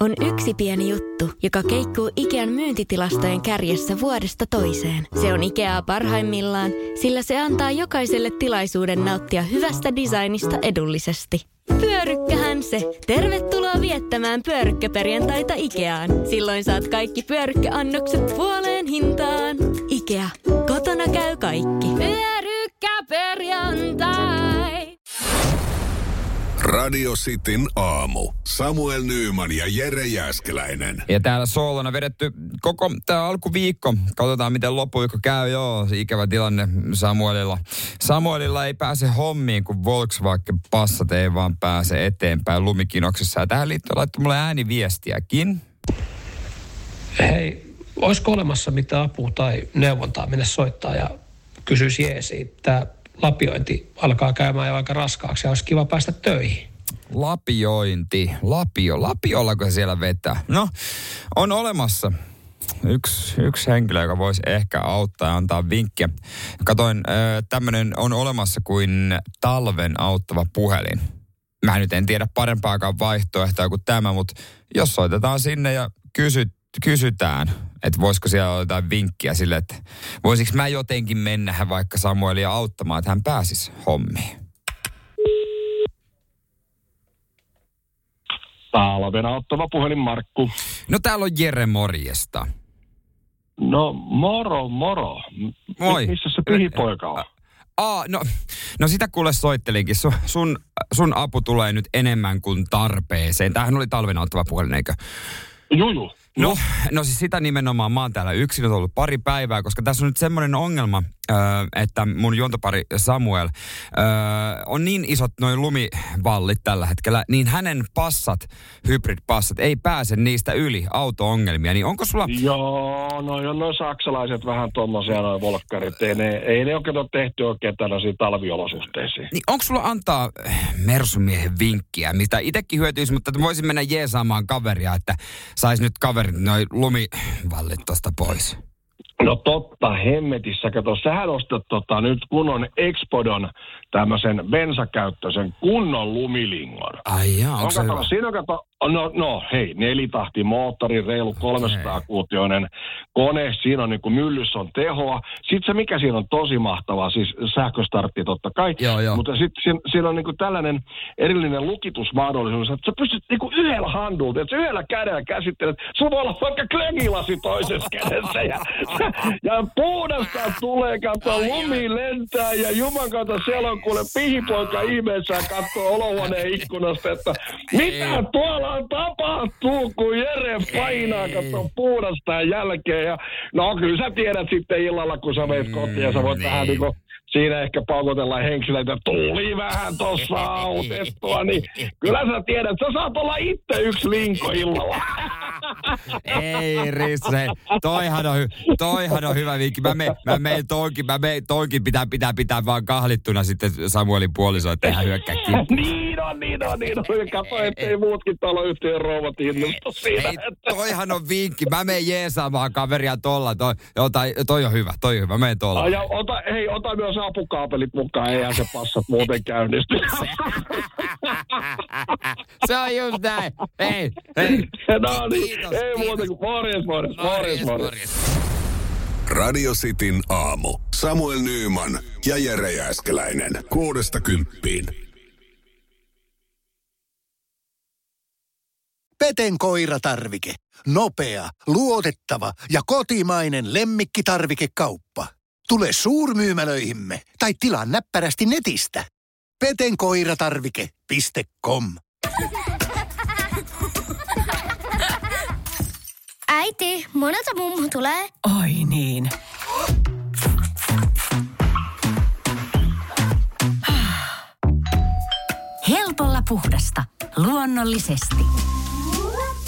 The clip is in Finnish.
on yksi pieni juttu, joka keikkuu Ikean myyntitilastojen kärjessä vuodesta toiseen. Se on Ikeaa parhaimmillaan, sillä se antaa jokaiselle tilaisuuden nauttia hyvästä designista edullisesti. Pyörykkähän se! Tervetuloa viettämään pyörykkäperjantaita Ikeaan. Silloin saat kaikki pyörykkäannokset puoleen hintaan. Ikea. Kotona käy kaikki. Pyörykkäperjantai! Radio Cityn aamu. Samuel Nyyman ja Jere Jäskeläinen. Ja täällä Soolona vedetty koko tämä alkuviikko. Katsotaan, miten loppuviikko käy. Joo, ikävä tilanne Samuelilla. Samuelilla ei pääse hommiin, kun Volkswagen Passat ei vaan pääse eteenpäin lumikinoksessa. Ja tähän liittyen laittoi mulle ääniviestiäkin. Hei, olisiko olemassa mitään apua tai neuvontaa, minne soittaa ja kysyisi jeesi, Tämä lapiointi alkaa käymään jo aika raskaaksi ja olisi kiva päästä töihin. Lapiointi. Lapio. Lapiollako se siellä vetää? No, on olemassa yksi, yksi henkilö, joka voisi ehkä auttaa ja antaa vinkkiä. Katoin, tämmöinen on olemassa kuin talven auttava puhelin. Mä nyt en tiedä parempaakaan vaihtoehtoa kuin tämä, mutta jos soitetaan sinne ja kysyt, kysytään, että voisiko siellä olla jotain vinkkiä sille, että voisiko mä jotenkin mennä vaikka Samuelia auttamaan, että hän pääsisi hommiin. Talven auttava puhelin Markku. No täällä on Jere morjesta. No moro, moro. Moi. Missä se pihipoika on? Aa, no, no sitä kuule soittelinkin. Sun, sun, sun apu tulee nyt enemmän kuin tarpeeseen. Tämähän oli talven auttava puhelin, eikö? Juju. No, no siis sitä nimenomaan. Mä oon täällä yksin ollut pari päivää, koska tässä on nyt semmoinen ongelma, että mun juontopari Samuel on niin isot noin lumivallit tällä hetkellä, niin hänen passat, hybrid-passat, ei pääse niistä yli auto-ongelmia. Niin onko sulla... Joo, no jo noin saksalaiset vähän tuommoisia noin volkkarit. Ei ne, ei ne oikein ole tehty oikein tällaisia talviolosuhteisiin. Niin onko sulla antaa Mersumiehen vinkkiä, mistä itsekin hyötyisi, mutta voisin mennä jeesaamaan kaveria, että sais nyt kaverit noin lumivallit tosta pois? No totta, hemmetissä. Kato, sähän ostat tota, nyt kunnon Expodon tämmöisen bensakäyttöisen kunnon lumilingon. Ai jaa, onko on, se kato, hyvä? siinä kato, no, no hei, nelitahti moottori, reilu 300 kuutioinen kone, siinä on niinku myllyssä on tehoa. Sitten se, mikä siinä on tosi mahtavaa, siis sähköstartti totta kai, Joo, joo. mutta sitten siinä, siinä on niinku tällainen erillinen lukitusmahdollisuus, että sä pystyt niinku yhdellä handulta, että sä yhdellä kädellä käsittelet, sulla voi olla vaikka klögilasi toisessa kädessä ja, ja puhdasta tulee, kato, lumi lentää ja juman kautta siellä on kuule pihipoika ihmeessä katsoo olohuoneen ikkunasta, että mitä tuolla tapahtuu, kun Jere painaa, kato puhdasta jälkeen. Ja, no kyllä sä tiedät sitten illalla, kun sä meet kotiin ja sä voit niin. vähän niinku siinä ehkä paukotella henkilöitä, tuli vähän tossa autettua, niin kyllä sä tiedät, sä saat olla itse yksi linko illalla. Ei Risse, toihan on, hy- toihan on hyvä vinkki. Mä menen mä meen toinkin, mä meen toinkin pitää, pitää, pitää vaan kahlittuna sitten Samuelin puoliso, että hän hyökkää kimppuun. niin niin on, niin on. Ja Kato, ettei muutkin taloyhtiön rouvat innostu siinä. Ei, toihan on vinkki. Mä menen jeesaamaan kaveria tolla. Toi, joo, tai, toi on hyvä, toi on hyvä. Mä menen tolla. Ja ota, hei, ota myös apukaapelit mukaan, eihän se passat muuten käynnisty. Se on just näin. Hei, hei. no niin, Kiitos, ei kiitos. muuta kuin morjes, morjes, morjes, morjes. Radio Cityn aamu. Samuel Nyyman ja Jere Jäskeläinen. Kuudesta kymppiin. Peten koiratarvike. Nopea, luotettava ja kotimainen lemmikkitarvikekauppa. Tule suurmyymälöihimme tai tilaa näppärästi netistä. petenkoiratarvike.com Äiti, monelta mummu tulee? Oi niin. Helpolla puhdasta. Luonnollisesti.